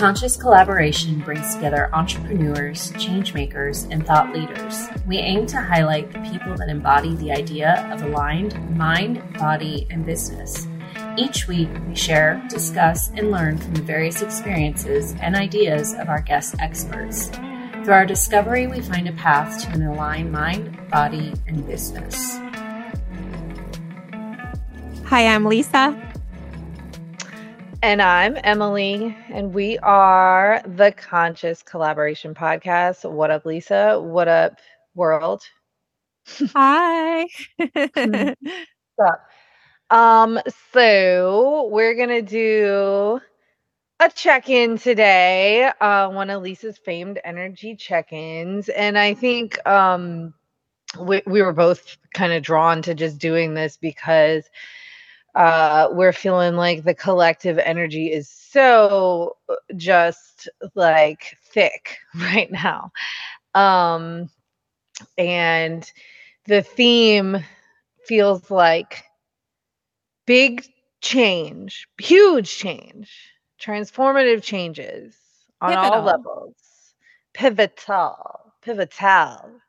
Conscious collaboration brings together entrepreneurs, changemakers, and thought leaders. We aim to highlight the people that embody the idea of aligned mind, body, and business. Each week, we share, discuss, and learn from the various experiences and ideas of our guest experts. Through our discovery, we find a path to an aligned mind, body, and business. Hi, I'm Lisa. And I'm Emily, and we are the Conscious Collaboration Podcast. What up, Lisa? What up, world? Hi. What's up? Um, so we're gonna do a check-in today, uh, one of Lisa's famed energy check-ins, and I think um we, we were both kind of drawn to just doing this because uh, we're feeling like the collective energy is so uh, just like thick right now. Um, and the theme feels like big change, huge change, transformative changes on Pivotal. all levels, pivotal, pivotal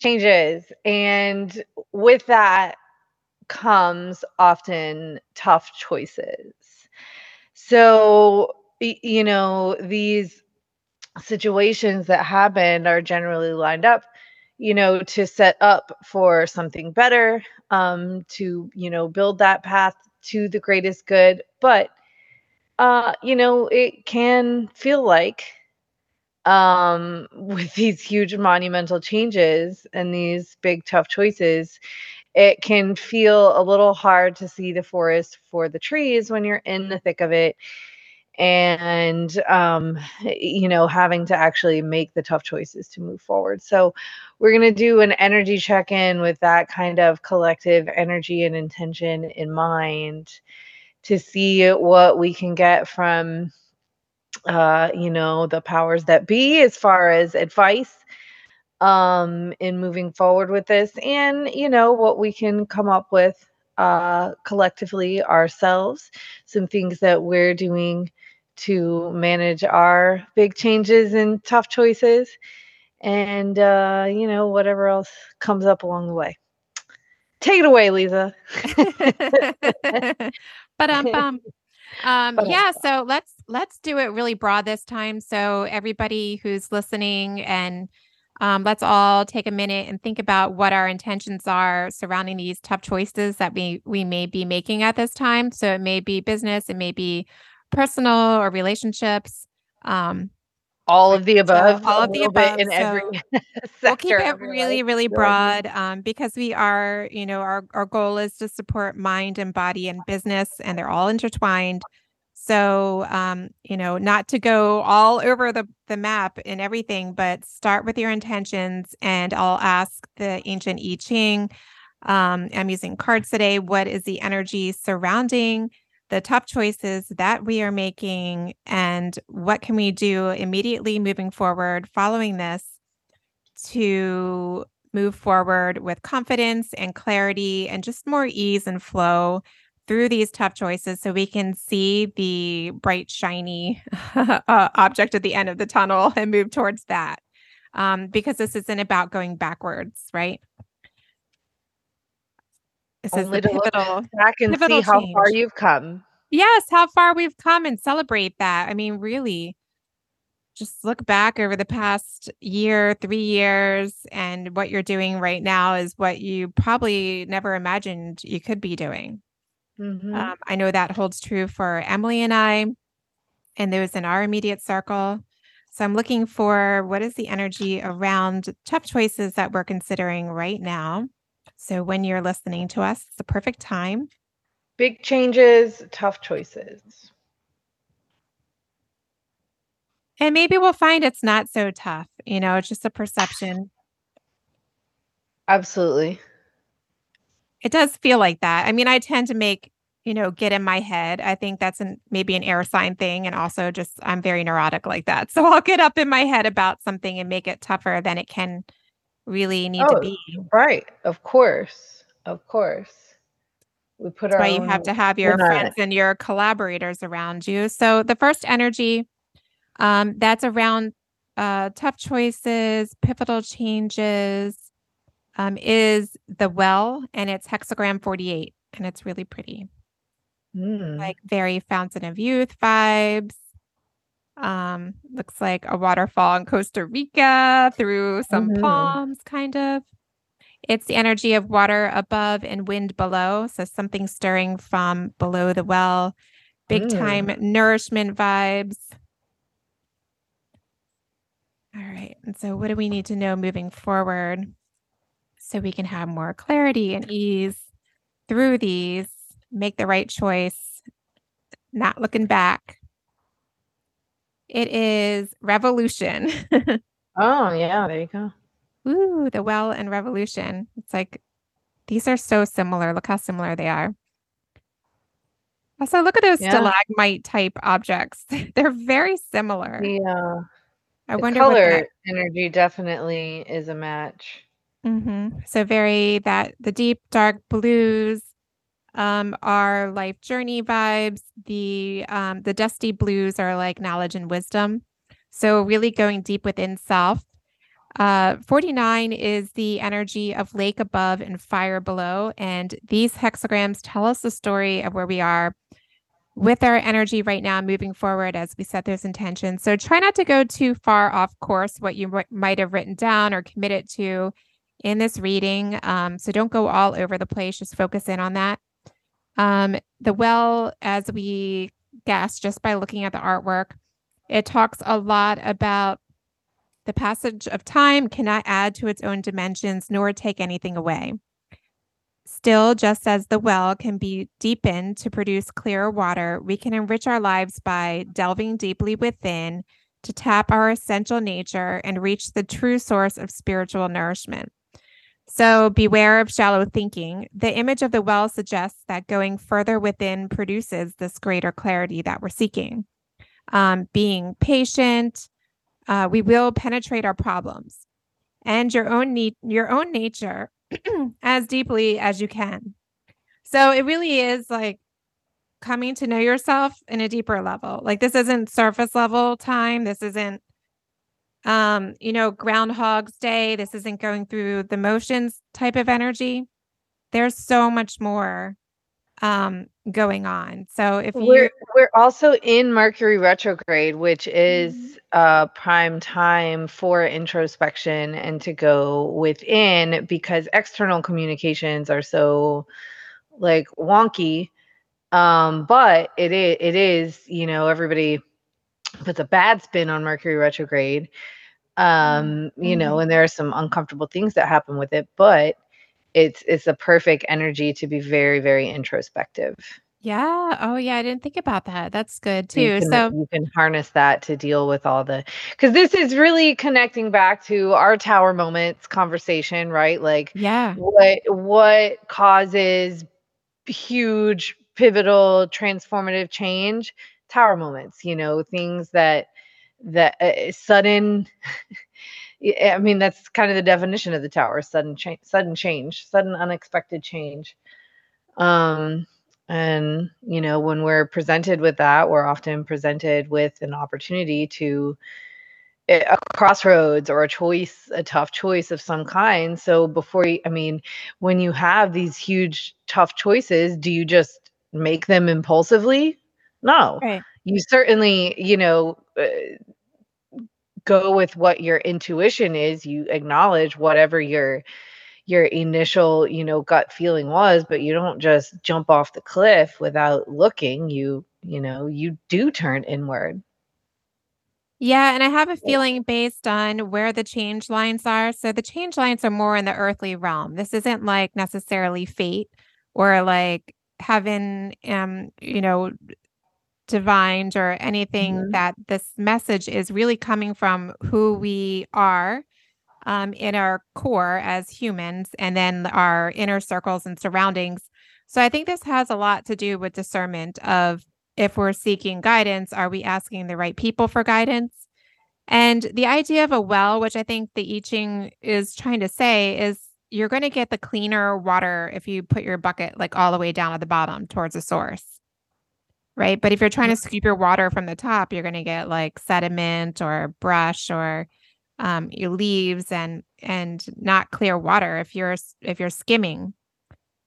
changes. And with that, comes often tough choices. So, you know, these situations that happen are generally lined up, you know, to set up for something better, um, to, you know, build that path to the greatest good. But, uh, you know, it can feel like um with these huge monumental changes and these big tough choices it can feel a little hard to see the forest for the trees when you're in the thick of it. And um you know having to actually make the tough choices to move forward. So we're going to do an energy check in with that kind of collective energy and intention in mind to see what we can get from uh you know the powers that be as far as advice um in moving forward with this and you know what we can come up with uh collectively ourselves some things that we're doing to manage our big changes and tough choices and uh you know whatever else comes up along the way take it away lisa but um, um, um, yeah. So let's let's do it really broad this time. So everybody who's listening, and um, let's all take a minute and think about what our intentions are surrounding these tough choices that we we may be making at this time. So it may be business, it may be personal or relationships. Um, all of the above all of the above, in every we'll keep it really life. really Really. broad um, because we are you know our, our goal is to support mind and body and business and they're all intertwined so um, you know not to go all over the, the map and everything but start with your intentions and i'll ask the ancient i ching um, i'm using cards today what is the energy surrounding the tough choices that we are making and what can we do immediately moving forward following this to move forward with confidence and clarity and just more ease and flow through these tough choices so we can see the bright shiny uh, object at the end of the tunnel and move towards that um, because this isn't about going backwards right? This Only is the pivotal back and see pivotal how far you've come. Yes how far we've come and celebrate that. I mean really just look back over the past year three years and what you're doing right now is what you probably never imagined you could be doing Mhm. um, i know that holds true for emily and i and those in our immediate circle so i'm looking for what is the energy around tough choices that we're considering right now so when you're listening to us it's the perfect time big changes tough choices And maybe we'll find it's not so tough. You know, it's just a perception. absolutely It does feel like that. I mean, I tend to make, you know, get in my head. I think that's an maybe an air sign thing. And also just I'm very neurotic like that. So I'll get up in my head about something and make it tougher than it can really need to Oh, be. right of course of course We put That's our why you have to have your friends and your collaborators around you. So the first energy, um, that's around uh, tough choices, pivotal changes, um, is the well, and it's hexagram 48, and it's really pretty. Mm. Like very fountain of youth vibes. Um, looks like a waterfall in Costa Rica through some Mhm. palms, kind of. It's the energy of water above and wind below. So something stirring from below the well. Big time nourishment vibes. All right. And so, what do we need to know moving forward so we can have more clarity and ease through these, make the right choice, not looking back? It is revolution. Oh yeah, there you go. Ooh, the well and revolution. It's like these are so similar. Look how similar they are. Also, look at those Yeah. stalagmite type objects. They're very similar. Yeah. I The wonder color that energy definitely is a match. Mhm. So very that the deep dark blues um are life journey vibes. The um the dusty blues are like knowledge and wisdom. So really going deep within self. Uh 49 is the energy of lake above and fire below and these hexagrams tell us the story of where we are with our energy right now moving forward as we set those intentions. So try not to go too far off course what you mi- might have written down or committed to in this reading. Um, so don't go all over the place, just focus in on that. Um, the well, as we guessed just by looking at the artwork, it talks a lot about the passage of time cannot add to its own dimensions nor take anything away. Still, just as the well can be deepened to produce clearer water, we can enrich our lives by delving deeply within to tap our essential nature and reach the true source of spiritual nourishment. So beware of shallow thinking. The image of the well suggests that going further within produces this greater clarity that we're seeking. Um, being patient, uh, we will penetrate our problems and your own need, your own nature as deeply as you can. So it really is like coming to know yourself in a deeper level. Like this isn't surface level time. This isn't um, you know, groundhog's day. This isn't going through the motions type of energy. There's so much more um going on. So if you We're we're also in Mercury retrograde, which Mm-hmm. is uh prime time for introspection and to go within because external communications are so like wonky. Um, but it is it is, you know, everybody puts a bad spin on Mercury retrograde. Um, you know, and there are some uncomfortable things that happen with it, but it's it's a perfect energy to be very, very introspective. Yeah. Oh, yeah. I didn't think about that. That's good So you too. can So, you can harness that to deal with all the because this is really connecting back to our tower moments conversation, right? Like yeah. what what causes huge pivotal transformative change tower moments you know things that that uh, sudden i mean that's kind of the definition of the tower sudden change sudden change sudden unexpected change. Um and you know when we're presented with that we're often presented with an opportunity to a a crossroads or a choice a tough choice of some kind. So before you i mean when you have these huge tough choices do you just make them impulsively no Right. you certainly you know uh, go with what your intuition is you acknowledge whatever your your initial you know gut feeling was but you don't just jump off the cliff without looking you you know you do turn inward Yeah. And I have a feeling based on where the change lines are. So the change lines are more in the earthly realm. This isn't like necessarily fate or like heaven, um, you know, divined or anything Mhm. that this message is really coming from who we are um, in our core as humans and then our inner circles and surroundings. So I think this has a lot to do with discernment of if we're seeking guidance, are we asking the right people for guidance? And the idea of a well, which I think the I Ching is trying to say, is you're going to get the cleaner water if you put your bucket like all the way down at the bottom towards the source. Right. But if you're trying to scoop your water from the top, you're going to get like sediment or brush or um, your leaves and and not clear water if you're if you're skimming.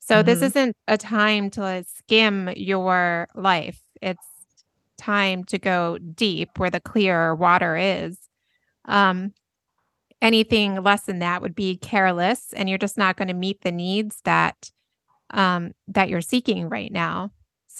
So mm-hmm. this isn't a time to skim your life. It's time to go deep where the clear water is. Um, anything less than that would be careless and you're just not going to meet the needs that um that you're seeking right now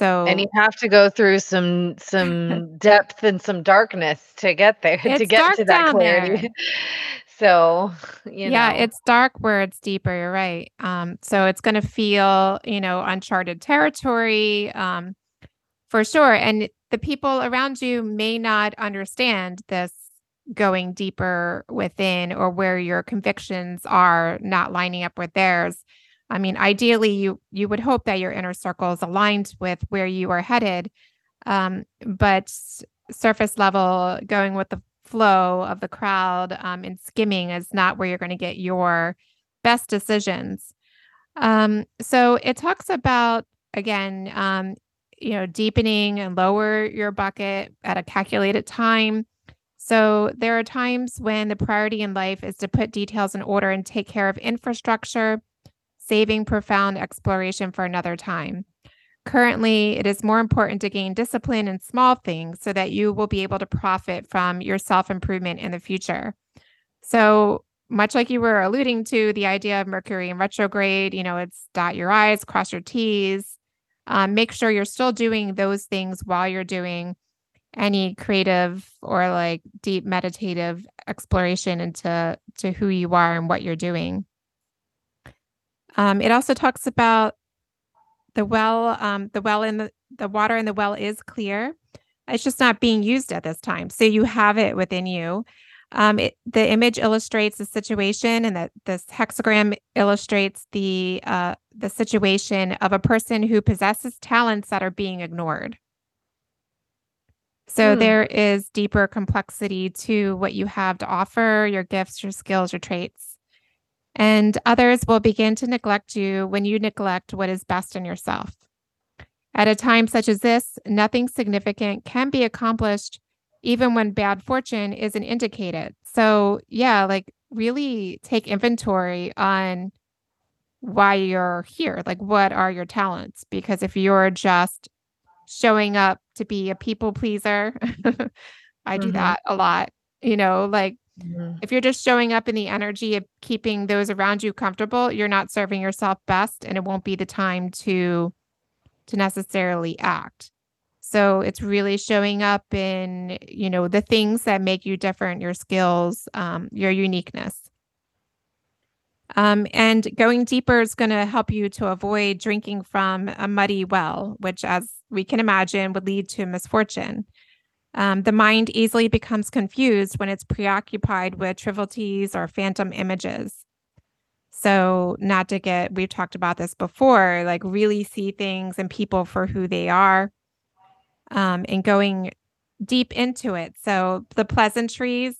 so and you have to go through some some depth and some darkness to get there to get to that clarity. so you know. yeah it's dark where it's deeper you're right. Um so it's going to feel you know uncharted territory um for sure. And the people around you may not understand this going deeper within or where your convictions are not lining up with theirs i mean ideally you you would hope that your inner circle is aligned with where you are headed um, but surface level going with the flow of the crowd um, and skimming is not where you're going to get your best decisions. Um, so it talks about again um, you know deepening and lower your bucket at a calculated time. So there are times when the priority in life is to put details in order and take care of infrastructure, saving profound exploration for another time. Currently, it is more important to gain discipline in small things so that you will be able to profit from your self improvement in the future. So, much like you were alluding to, the idea of Mercury in retrograde, you know, it's dot your I's, cross your T's, um, make sure you're still doing those things while you're doing any creative or like deep meditative exploration into to who you are and what you're doing. Um, it also talks about the well, um, the well in the the water in the well is clear. It's just not being used at this time. So you have it within you. Um, it, the image illustrates the situation, and that this hexagram illustrates the uh, the situation of a person who possesses talents that are being ignored. So mm. there is deeper complexity to what you have to offer, your gifts, your skills, your traits. And others will begin to neglect you when you neglect what is best in yourself. At a time such as this, nothing significant can be accomplished even when bad fortune isn't indicated. So, yeah, like really take inventory on why you're here. Like, what are your talents? Because if you're just showing up to be a people pleaser. I do mm-hmm. that a lot. You know, like if you're just showing up in the energy of keeping those around you comfortable, you're not serving yourself best and it won't be the time to to necessarily act. So it's really showing up in, you know, the things that make you different, your skills, um, your uniqueness. Um, and going deeper is going to help you to avoid drinking from a muddy well, which, as we can imagine, would lead to misfortune. Um, the mind easily becomes confused when it's preoccupied with trivialities or phantom images. So, not to get, we've talked about this before, like really see things and people for who they are um, and going deep into it. So, the pleasantries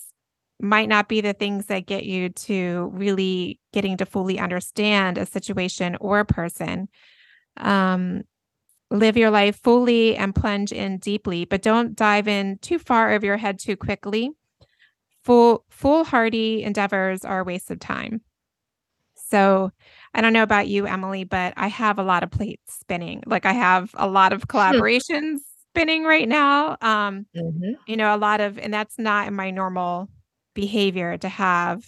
might not be the things that get you to really getting to fully understand a situation or a person. Um, live your life fully and plunge in deeply, but don't dive in too far over your head too quickly. Full foolhardy endeavors are a waste of time. So I don't know about you, Emily, but I have a lot of plates spinning. Like I have a lot of collaborations spinning right now. Um, mm-hmm. you know, a lot of, and that's not in my normal behavior to have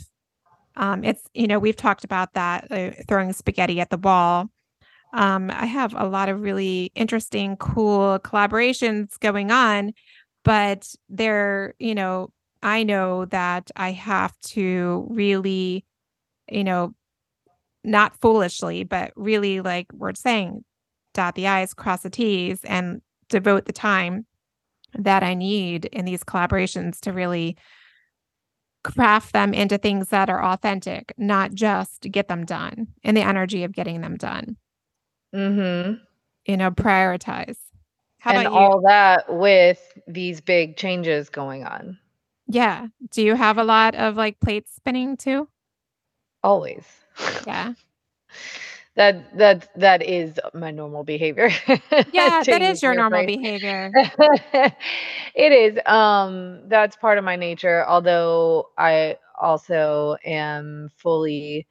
um, it's you know we've talked about that uh, throwing spaghetti at the wall um, i have a lot of really interesting cool collaborations going on but they're you know i know that i have to really you know not foolishly but really like we're saying dot the i's cross the t's and devote the time that i need in these collaborations to really craft them into things that are authentic, not just get them done in the energy of getting them done. Mm-hmm. You know, prioritize. How and all that with these big changes going on. Yeah. Do you have a lot of like plates spinning too? always. Yeah. that that that is my normal behavior. Yeah, that is your normal behavior. it is. Um, that's part of my nature. Although I also am fully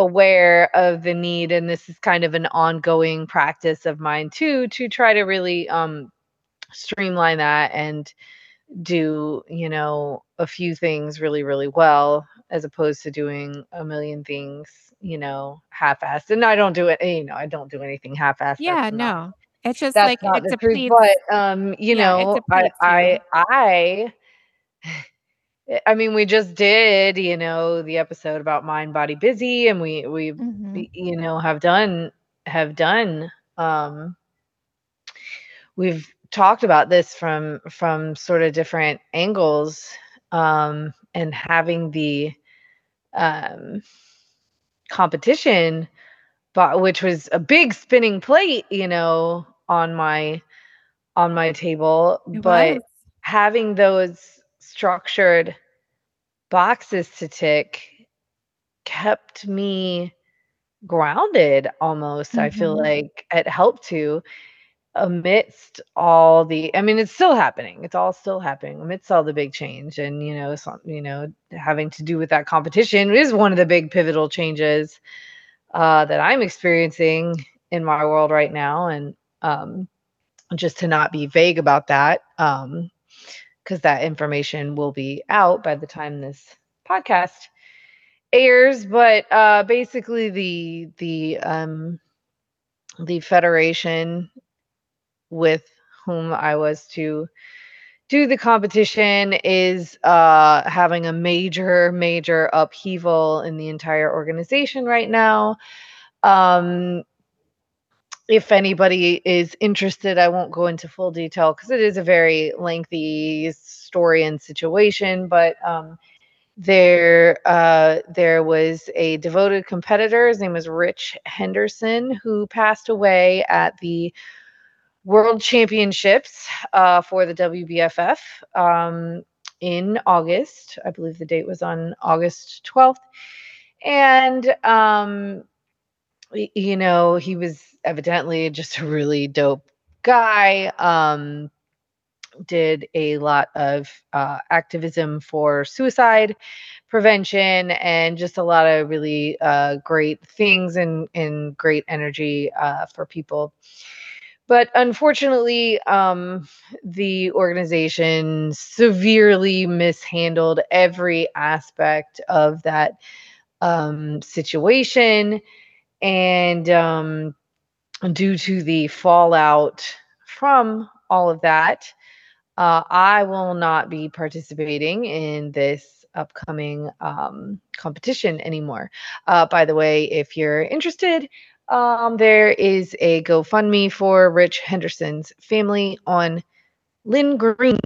aware of the need, and this is kind of an ongoing practice of mine too, to try to really um streamline that and do you know a few things really really well as opposed to doing a million things you know half-assed and i don't do it you know i don't do anything half-assed Yeah, that's not no. It's just like it's a truth but um you Yeah, know i i i i mean we just did you know the episode about mind body busy and we we Mhm. you know have done have done um we've talked about this from from sort of different angles um and having the um competition but which was a big spinning plate you know on my on my table It but was. having those structured boxes to tick kept me grounded almost i feel Mhm. like it helped to amidst all the i mean it's still happening it's all still happening amidst all the big change and you know some you know having to do with that competition is one of the big pivotal changes uh that i'm experiencing in my world right now and um just to not be vague about that um because that information will be out by the time this podcast airs but uh basically the the um the federation with whom I was to do the competition is uh, having a major, major upheaval in the entire organization right now. Um, if anybody is interested, I won't go into full detail because it is a very lengthy story and situation. But um, there, uh, there was a devoted competitor. His name was Rich Henderson, who passed away at the World Championships uh, for the WBFF um, in August. I believe the date was on August 12th. And, um, you know, he was evidently just a really dope guy. Um, did a lot of uh, activism for suicide prevention and just a lot of really uh, great things and, and great energy uh, for people but unfortunately um, the organization severely mishandled every aspect of that um, situation and um, due to the fallout from all of that uh, i will not be participating in this upcoming um, competition anymore uh, by the way if you're interested um, there is a GoFundMe for Rich Henderson's family on Lynn Green's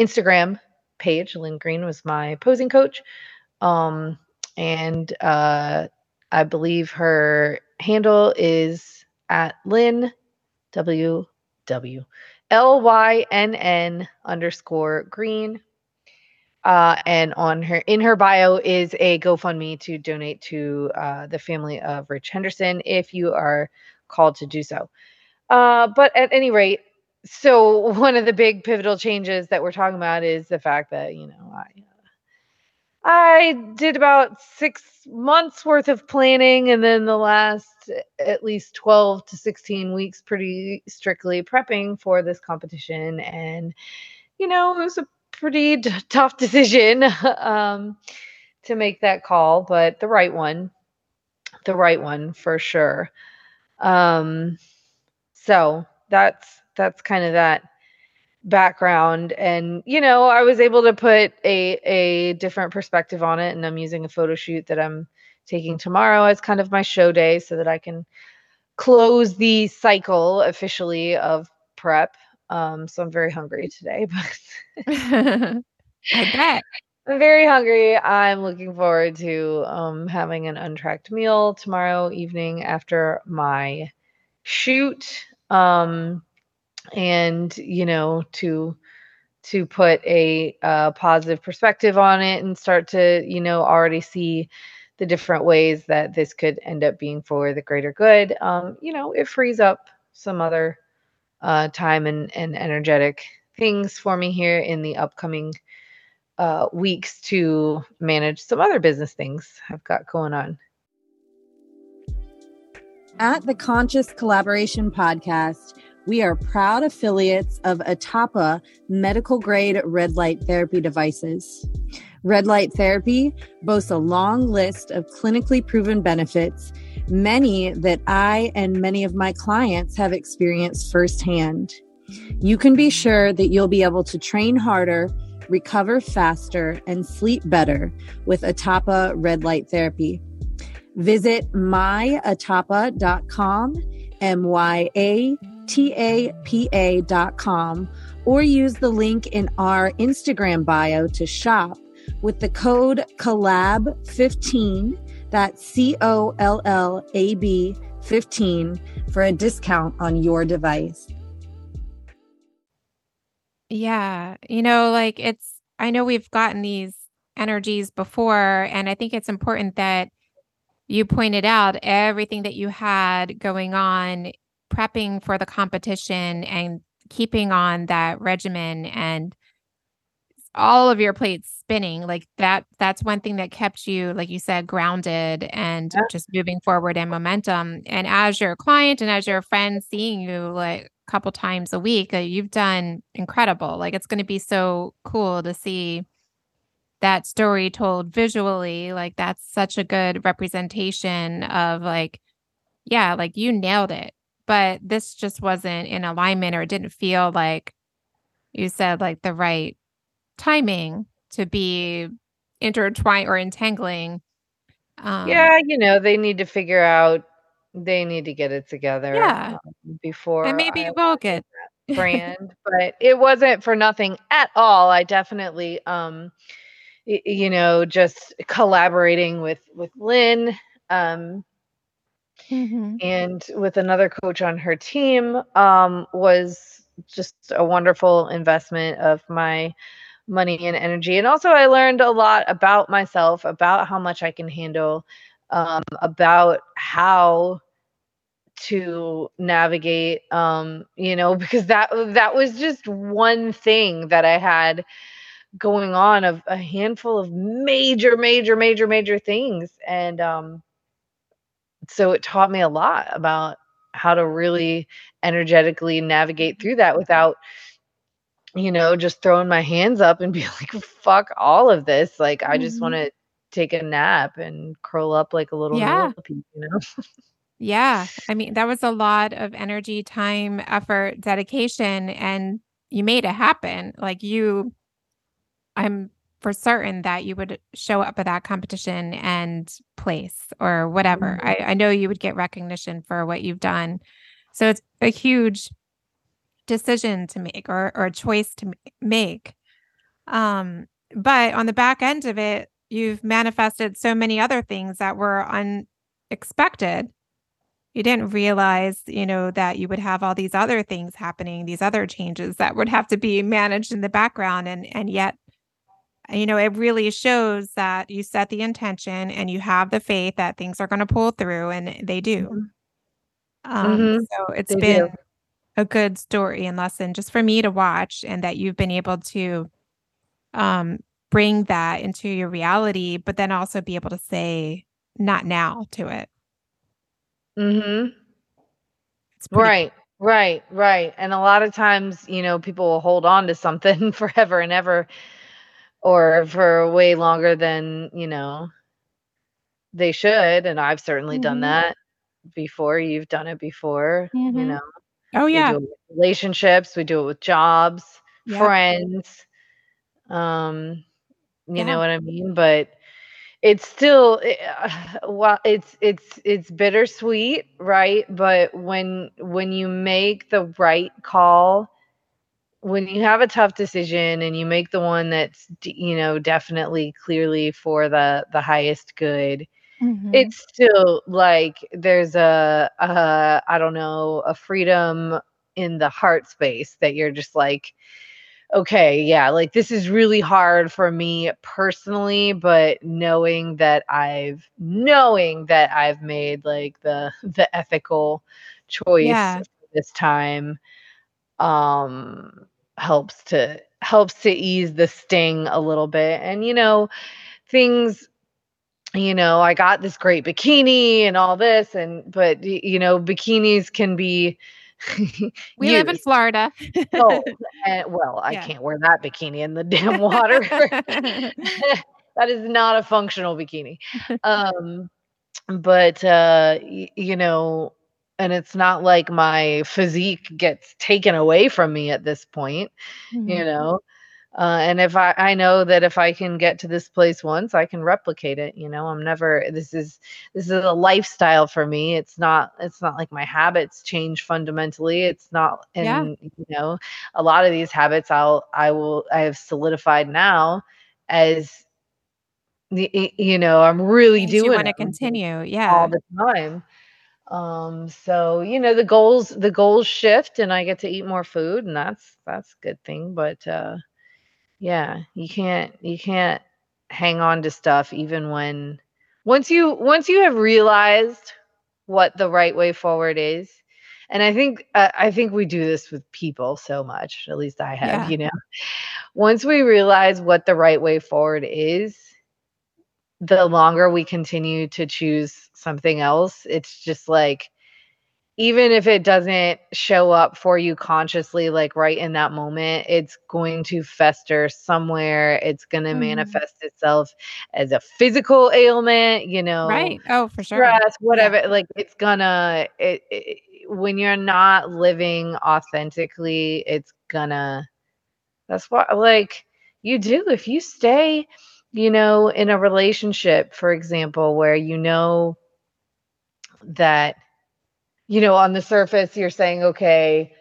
Instagram page. Lynn Green was my posing coach. Um, and uh, I believe her handle is at Lynn W W L Y N N underscore green. Uh, and on her in her bio is a GoFundMe to donate to uh, the family of Rich Henderson if you are called to do so. Uh, but at any rate, so one of the big pivotal changes that we're talking about is the fact that you know I I did about six months worth of planning, and then the last at least twelve to sixteen weeks pretty strictly prepping for this competition, and you know it was a pretty d- tough decision um, to make that call, but the right one, the right one for sure. Um, so that's that's kind of that background, and you know I was able to put a a different perspective on it, and I'm using a photo shoot that I'm taking tomorrow as kind of my show day, so that I can close the cycle officially of prep. Um, so I'm very hungry today, but I bet. I'm very hungry. I'm looking forward to um, having an untracked meal tomorrow evening after my shoot. Um, and you know, to to put a uh, positive perspective on it and start to you know already see the different ways that this could end up being for the greater good, um, you know, it frees up some other uh, time and, and energetic things for me here in the upcoming uh, weeks to manage some other business things I've got going on. At the Conscious Collaboration Podcast, we are proud affiliates of Atapa medical grade red light therapy devices. Red light therapy boasts a long list of clinically proven benefits, many that I and many of my clients have experienced firsthand. You can be sure that you'll be able to train harder, recover faster, and sleep better with Atapa red light therapy. Visit myatapa.com, M Y A T A P A.com, or use the link in our Instagram bio to shop with the code COLLAB15, that's C O L L A B 15, for a discount on your device. Yeah. You know, like it's, I know we've gotten these energies before, and I think it's important that you pointed out everything that you had going on prepping for the competition and keeping on that regimen and all of your plates spinning like that that's one thing that kept you like you said grounded and yeah. just moving forward and momentum. And as your client and as your friend seeing you like a couple times a week uh, you've done incredible. Like it's going to be so cool to see that story told visually. Like that's such a good representation of like yeah like you nailed it but this just wasn't in alignment or it didn't feel like you said like the right timing to be intertwined or entangling um, yeah you know they need to figure out they need to get it together yeah. um, before and maybe I will get brand but it wasn't for nothing at all. I definitely um you know just collaborating with with lynn um mm-hmm. and with another coach on her team um was just a wonderful investment of my money and energy and also i learned a lot about myself about how much i can handle um about how to navigate um you know because that that was just one thing that i had going on of a handful of major, major, major, major things. And um, so it taught me a lot about how to really energetically navigate through that without, you know, just throwing my hands up and be like, fuck all of this. Like, I just want to mm-hmm. take a nap and curl up like a little yeah. millipede, you know? yeah. I mean, that was a lot of energy, time, effort, dedication, and you made it happen. Like, you I'm for certain that you would show up at that competition and place or whatever. Mm-hmm. I, I know you would get recognition for what you've done. So it's a huge decision to make or, or a choice to make. Um, but on the back end of it, you've manifested so many other things that were unexpected. You didn't realize, you know, that you would have all these other things happening, these other changes that would have to be managed in the background and and yet you know, it really shows that you set the intention and you have the faith that things are going to pull through, and they do. Mm-hmm. Um, mm-hmm. So it's they been do. a good story and lesson just for me to watch, and that you've been able to um, bring that into your reality, but then also be able to say, not now to it. Mm-hmm. Right. Right, right. And a lot of times, you know, people will hold on to something forever and ever or for way longer than you know they should and i've certainly mm-hmm. done that before you've done it before mm-hmm. you know oh yeah relationships we do it with jobs yeah. friends um you yeah. know what i mean but it's still uh, well it's it's it's bittersweet right but when when you make the right call when you have a tough decision and you make the one that's you know definitely clearly for the the highest good mm-hmm. it's still like there's a, a i don't know a freedom in the heart space that you're just like okay, yeah, like this is really hard for me personally, but knowing that I've knowing that I've made like the the ethical choice Yeah. this time um helps to helps to ease the sting a little bit. And you know, things you know, I got this great bikini and all this and but you know, bikinis can be We live in. Florida. Oh, and, well, I Yeah. can't wear that bikini in the damn water. that is not a functional bikini. Um, but uh, y- you know, and it's not like my physique gets taken away from me at this point. You Mhm. know, uh, and if I I know that if I can get to this place once, I can replicate it. You know, I'm never. This is this is a lifestyle for me. It's not. It's not like my habits change fundamentally. It's not. And Yeah. you know, a lot of these habits I'll I will I have solidified now as the you know I'm really Things you want to continue yeah all the time. Um, so you know the goals the goals shift and I get to eat more food and that's that's a good thing. But uh yeah, you can't you can't hang on to stuff even when once you once you have realized what the right way forward is. And I think uh, I think we do this with people so much. At least I have, Yeah. you know. Once we realize what the right way forward is, the longer we continue to choose something else, it's just like even if it doesn't show up for you consciously like right in that moment, it's going to fester somewhere. It's going to Mhm. manifest itself as a physical ailment, you know, Right. Oh, for sure. stress, whatever. Like it's gonna it, it when you're not living authentically, it's gonna that's what like you do if you stay, you know, in a relationship, for example, where you know that you know on the surface you're saying okay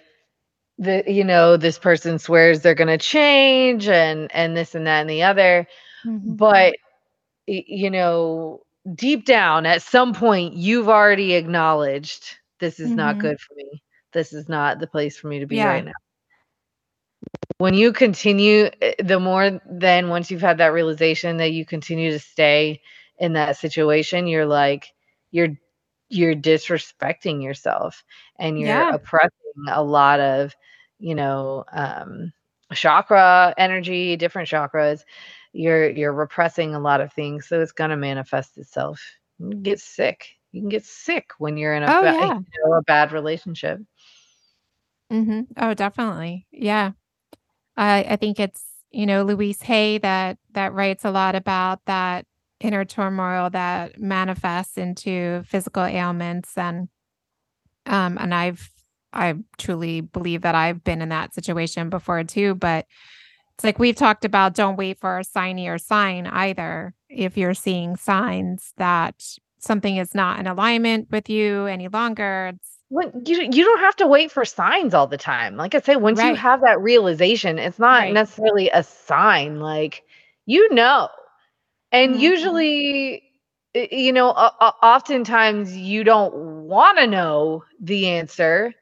the you know this person swears they're going to change and and this and that and the other Mhm. but you know deep down at some point you've already acknowledged this is not Mhm. good for me this is not the place for me to be Yeah. right now when you continue eh, the more then once you've had that realization that you continue to stay in that situation you're like you're you're disrespecting yourself and you're Yeah. oppressing a lot of you know um chakra energy different chakras you're you're repressing a lot of things so it's going to manifest itself you can get sick you can get sick when you're in a, Oh, ba- yeah. you know, a bad relationship mm-hmm. Oh, definitely. Yeah. I I think it's, you know, Louise Hay that that writes a lot about that inner turmoil that manifests into physical ailments and um and I've I truly believe that I've been in that situation before too, but it's like we've talked about don't wait for a signy or sign either. If you're seeing signs that something is not in alignment with you any longer, it's when you you don't have to wait for signs all the time. Like I say, once you have that realization, it's not Right. necessarily a sign. Like you know, and Mhm. usually, you know, o- oftentimes you don't want to know the answer,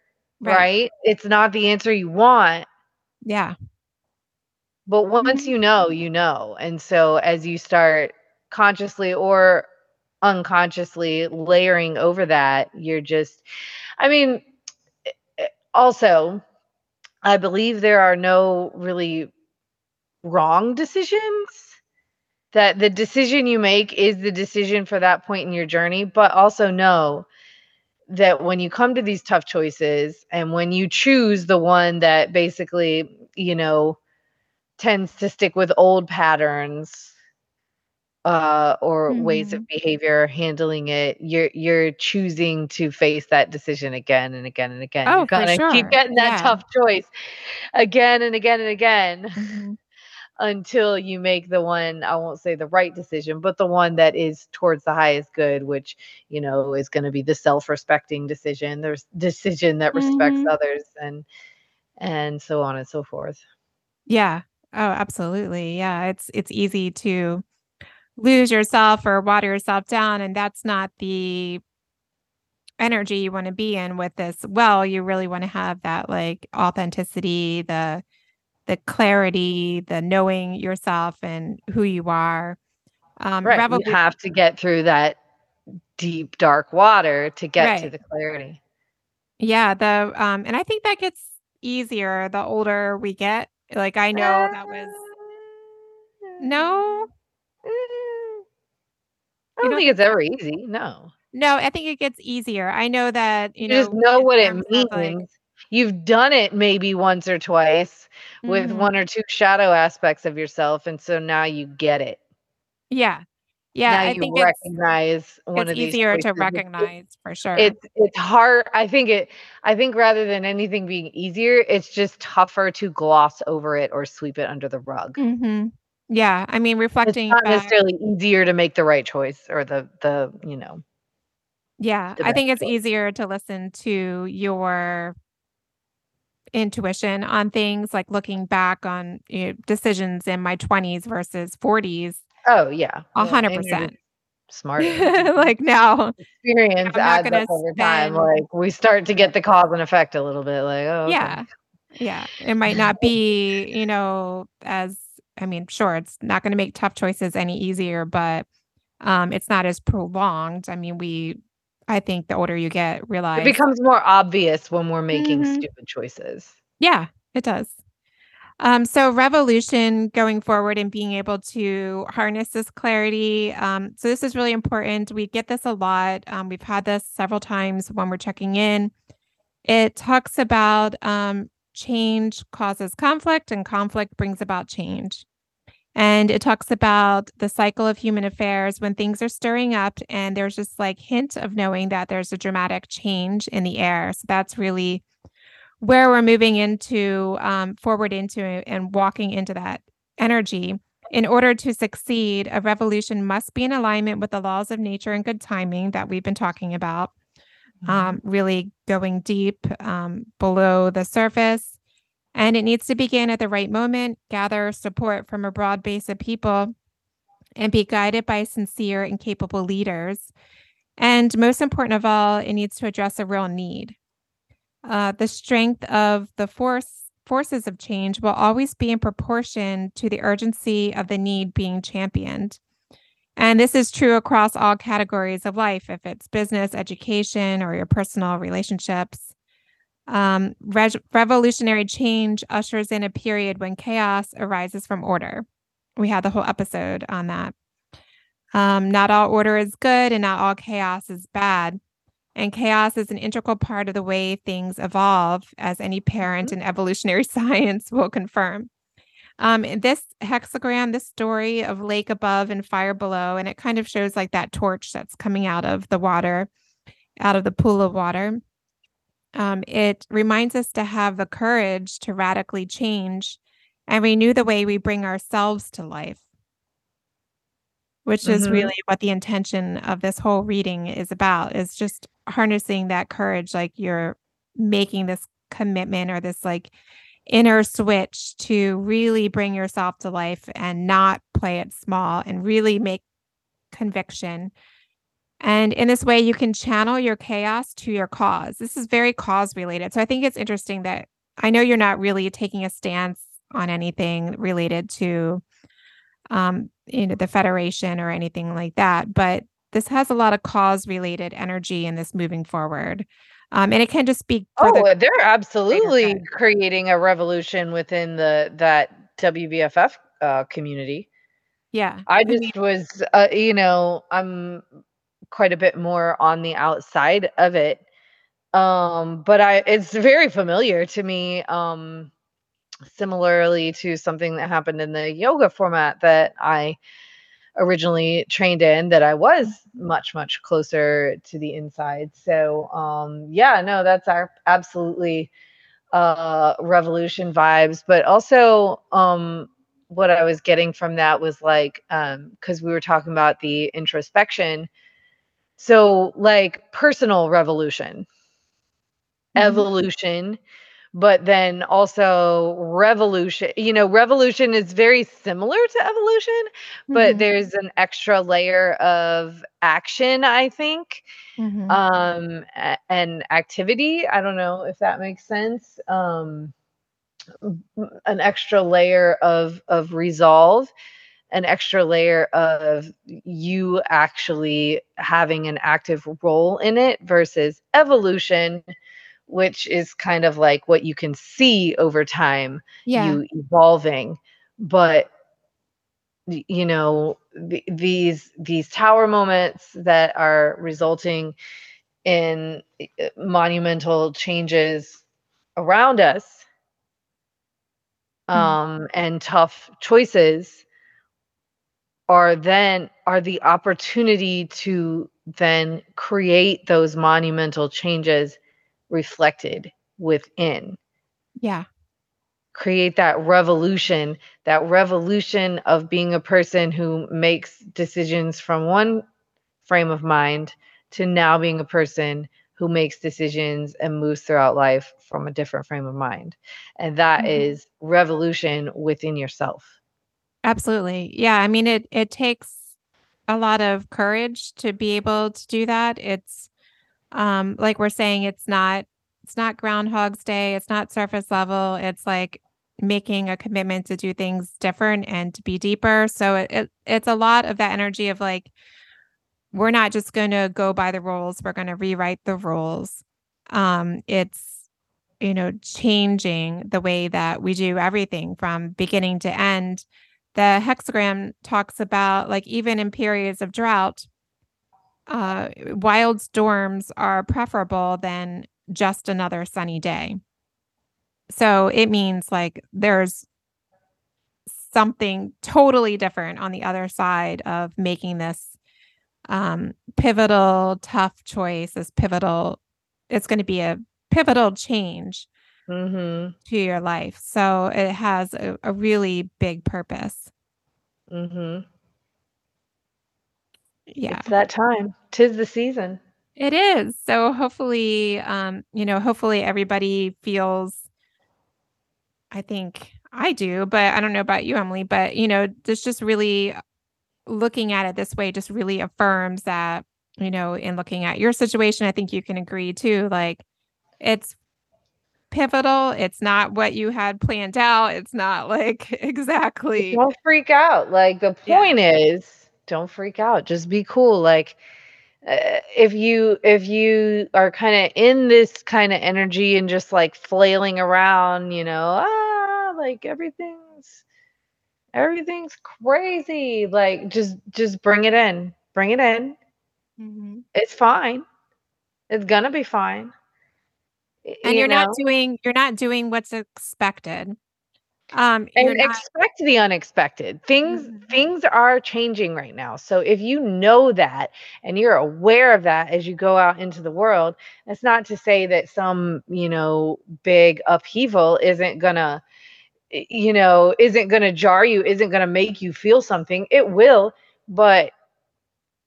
Right. right. It's not the answer you want, yeah. but once Mhm. you know, you know. And so as you start consciously or unconsciously layering over that, you're just, I mean, eh, eh, also, I believe there are no really wrong decisions. That the decision you make is the decision for that point in your journey, but also know that when you come to these tough choices and when you choose the one that basically, you know, tends to stick with old patterns uh or ways of behavior handling it you're you're choosing to face that decision again and again and again Oh, you're gonna sure. keep getting that Yeah. tough choice again and again and again Mhm. Until you make the one i won't say the right decision but the one that is towards the highest good which you know is going to be the self-respecting decision there's decision that respects Mhm. others and and so on and so forth Yeah. Oh, absolutely. Yeah. It's it's easy to lose yourself or water yourself down. And that's not the energy you want to be in with this. Well, you really want to have that like authenticity, the the clarity, the knowing yourself and who you are. Um, right. You have to get through that deep, dark water to get right. to the clarity. Yeah. The um, and I think that gets easier the older we get. Like I know that was no. I don't think it's ever easy. No. No, I think it gets easier. I know that you, you know, just know what it means. Like, You've done it maybe once or twice mm-hmm. with one or two shadow aspects of yourself, and so now you get it. Yeah, yeah. Now I you think recognize it's, one it's of these easier to recognize for sure. It's it's hard. I think it. I think rather than anything being easier, it's just tougher to gloss over it or sweep it under the rug. Mm-hmm. Yeah, I mean, reflecting. It's not back, necessarily easier to make the right choice or the the you know yeah, I think it's easier to listen to your intuition on things like looking back on you know, decisions in my 20s versus 40s. Oh, yeah. A hundred percent. Smart. like now experience adds up over spend... time. Like we start to get the cause and effect a little bit. Like, oh, yeah. Okay. Yeah. It might not be, you know, as I mean, sure, it's not going to make tough choices any easier, but um, it's not as prolonged. I mean, we I think the older you get, realize it becomes more obvious when we're making mm-hmm. stupid choices. Yeah, it does. Um, so revolution going forward and being able to harness this clarity. Um, so this is really important. We get this a lot. Um, we've had this several times when we're checking in. It talks about um, change causes conflict, and conflict brings about change. And it talks about the cycle of human affairs when things are stirring up and there's just like hint of knowing that there's a dramatic change in the air. So that's really where we're moving into um, forward into and walking into that energy. In order to succeed, a revolution must be in alignment with the laws of nature and good timing that we've been talking about. Mm-hmm. Um, really going deep um, below the surface and it needs to begin at the right moment, gather support from a broad base of people, and be guided by sincere and capable leaders. And most important of all, it needs to address a real need. Uh, the strength of the force forces of change will always be in proportion to the urgency of the need being championed. And this is true across all categories of life, if it's business, education, or your personal relationships. Um, re- revolutionary change ushers in a period when chaos arises from order. We had the whole episode on that. Um, not all order is good and not all chaos is bad. And chaos is an integral part of the way things evolve, as any parent mm-hmm. in evolutionary science will confirm. Um, this hexagram, this story of lake above and fire below, and it kind of shows like that torch that's coming out of the water, out of the pool of water um, it reminds us to have the courage to radically change and renew the way we bring ourselves to life, which mm-hmm. is really what the intention of this whole reading is about, is just harnessing that courage. Like you're making this commitment or this like inner switch to really bring yourself to life and not play it small and really make conviction and in this way, you can channel your chaos to your cause. This is very cause related. So I think it's interesting that I know you're not really taking a stance on anything related to um, you know, the Federation or anything like that, but this has a lot of cause related energy in this moving forward. Um, and it can just be oh the they're absolutely creating a revolution within the that WBFF uh, community yeah i just was uh, you know i'm quite a bit more on the outside of it. Um, but I it's very familiar to me. Um, similarly to something that happened in the yoga format that I originally trained in that I was much much closer to the inside. So um yeah, no, that's our absolutely uh revolution vibes, but also um what I was getting from that was like um cuz we were talking about the introspection so, like personal revolution, mm-hmm. evolution, but then also revolution. You know, revolution is very similar to evolution, but mm-hmm. there's an extra layer of action, I think, mm-hmm. um, and activity. I don't know if that makes sense. Um, an extra layer of of resolve an extra layer of you actually having an active role in it versus evolution which is kind of like what you can see over time Yeah. you evolving but you know th- these these tower moments that are resulting in uh, monumental changes around us um and tough choices are then are the opportunity to then create those monumental changes reflected within yeah. create that revolution that revolution of being a person who makes decisions from one frame of mind to now being a person who makes decisions and moves throughout life from a different frame of mind and that is Mhm. revolution within yourself Absolutely. Yeah. I mean, it it takes a lot of courage to be able to do that. It's um like we're saying, it's not it's not Groundhog's Day, it's not surface level. It's like making a commitment to do things different and to be deeper. So it, it it's a lot of that energy of like we're not just going to go by the rules, we're going to rewrite the rules. Um it's you know changing the way that we do everything from beginning to end the hexagram talks about like even in periods of drought uh wild storms are preferable than just another sunny day. So it means like there's something totally different on the other side of making this um pivotal tough choice this pivotal it's going to be a pivotal change mm-hmm. to your life. So it has a, a really big purpose. Mm-hmm. Yeah. It's that time. Tis the season. It is. So hopefully, um, you know, hopefully everybody feels I think I do, but I don't know about you, Emily, but you know, this just really looking at it this way just really affirms that, you know, in looking at your situation, I think you can agree too. Like it's pivotal. It's not what you had planned out. It's not like exactly. don't freak out like the Yeah. point is don't freak out just be cool like uh, if you if you are kind of in this kind of energy and just like flailing around you know ah like everything's everything's crazy like just just bring it in bring it in Mhm. it's fine it's gonna be fine And you you're not doing you're not doing what's expected. Um and not expect the unexpected things Mhm. things are changing right now so if you know that and you're aware of that as you go out into the world that's not to say that some you know big upheaval isn't gonna you know isn't gonna jar you isn't gonna make you feel something it will but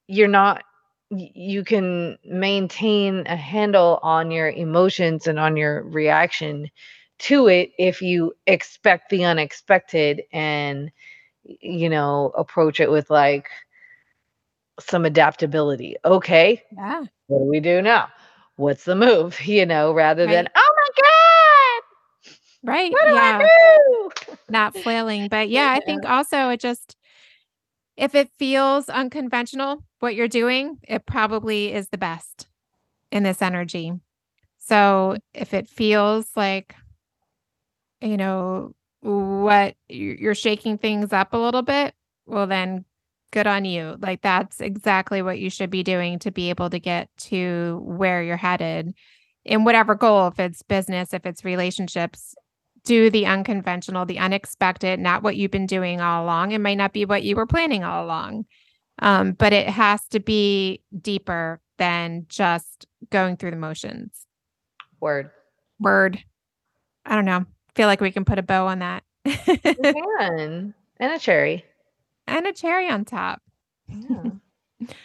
you're not you can maintain a handle on your emotions and on your reaction to it if you expect the unexpected and you know approach it with like some adaptability okay yeah. what do we do now what's the move you know rather than oh my god Right. what do yeah. i do Not flailing. But yeah, I think also it just if it feels unconventional what you're doing, it probably is the best in this energy. So if it feels like you know what you- you're shaking things up a little bit, well then good on you. Like that's exactly what you should be doing to be able to get to where you're headed in whatever goal, if it's business, if it's relationships, do the unconventional, the unexpected, not what you've been doing all along. It might not be what you were planning all along. Um, but it has to be deeper than just going through the motions. word Word. I don't know. Feel like we can put a bow on that. we can and a cherry and a cherry on top. yeah.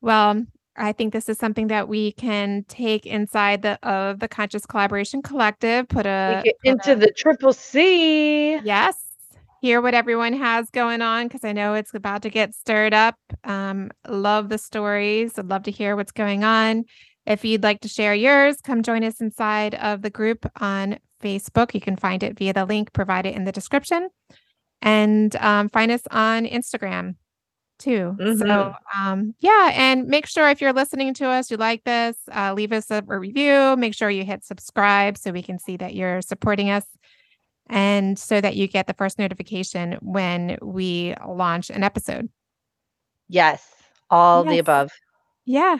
Well, I think this is something that we can take inside the of the Conscious Collaboration Collective. Put a it put into a- the triple c yes, hear what everyone has going on because I know it's about to get stirred up. Um, love the stories. I'd love to hear what's going on. If you'd like to share yours, come join us inside of the group on Facebook. You can find it via the link provided in the description. And um, find us on Instagram too. Mhm. So, um, yeah, and make sure if you're listening to us, you like this, uh, leave us a, a review. Make sure you hit subscribe so we can see that you're supporting us and so that you get the first notification when we launch an episode. Yes, all the above. Yeah.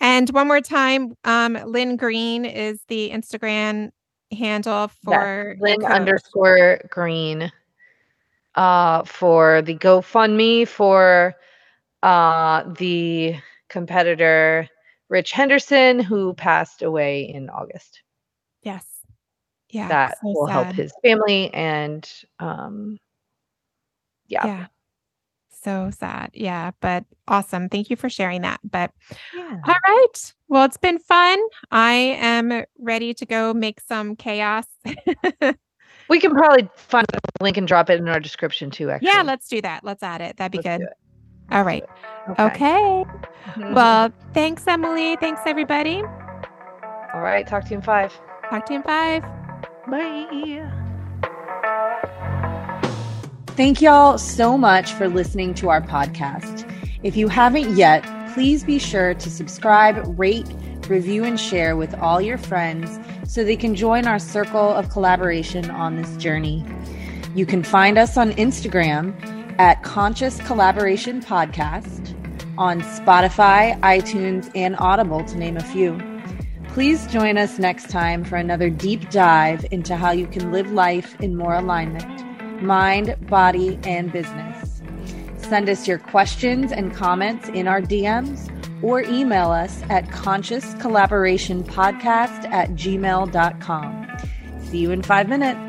And one more time, um, Lynn Green is the Instagram handle for the Lynn underscore green uh, for the GoFundMe for uh, the competitor Rich Henderson, who passed away in August. Yes. Yeah. that so will help his family and um, yeah. Yeah. So sad. Yeah. But awesome. Thank you for sharing that. But Yeah. all right. Well, it's been fun. I am ready to go make some chaos. We can probably find a link and drop it in our description too. Actually, yeah. Let's do that. Let's add it. That'd be Let's good. do it. All right. Okay. Mm-hmm. Well, thanks, Emily. Thanks, everybody. all right. Talk to you in five. Talk to you in five. Bye. Thank y'all so much for listening to our podcast. If you haven't yet, please be sure to subscribe, rate, review, and share with all your friends so they can join our circle of collaboration on this journey. You can find us on Instagram at Conscious Collaboration Podcast, on Spotify, iTunes, and Audible, to name a few. Please join us next time for another deep dive into how you can live life in more alignment mind, body, and business. Send us your questions and comments in our DMs or email us at conscious collaboration podcast at gmail.com. See you in five minutes.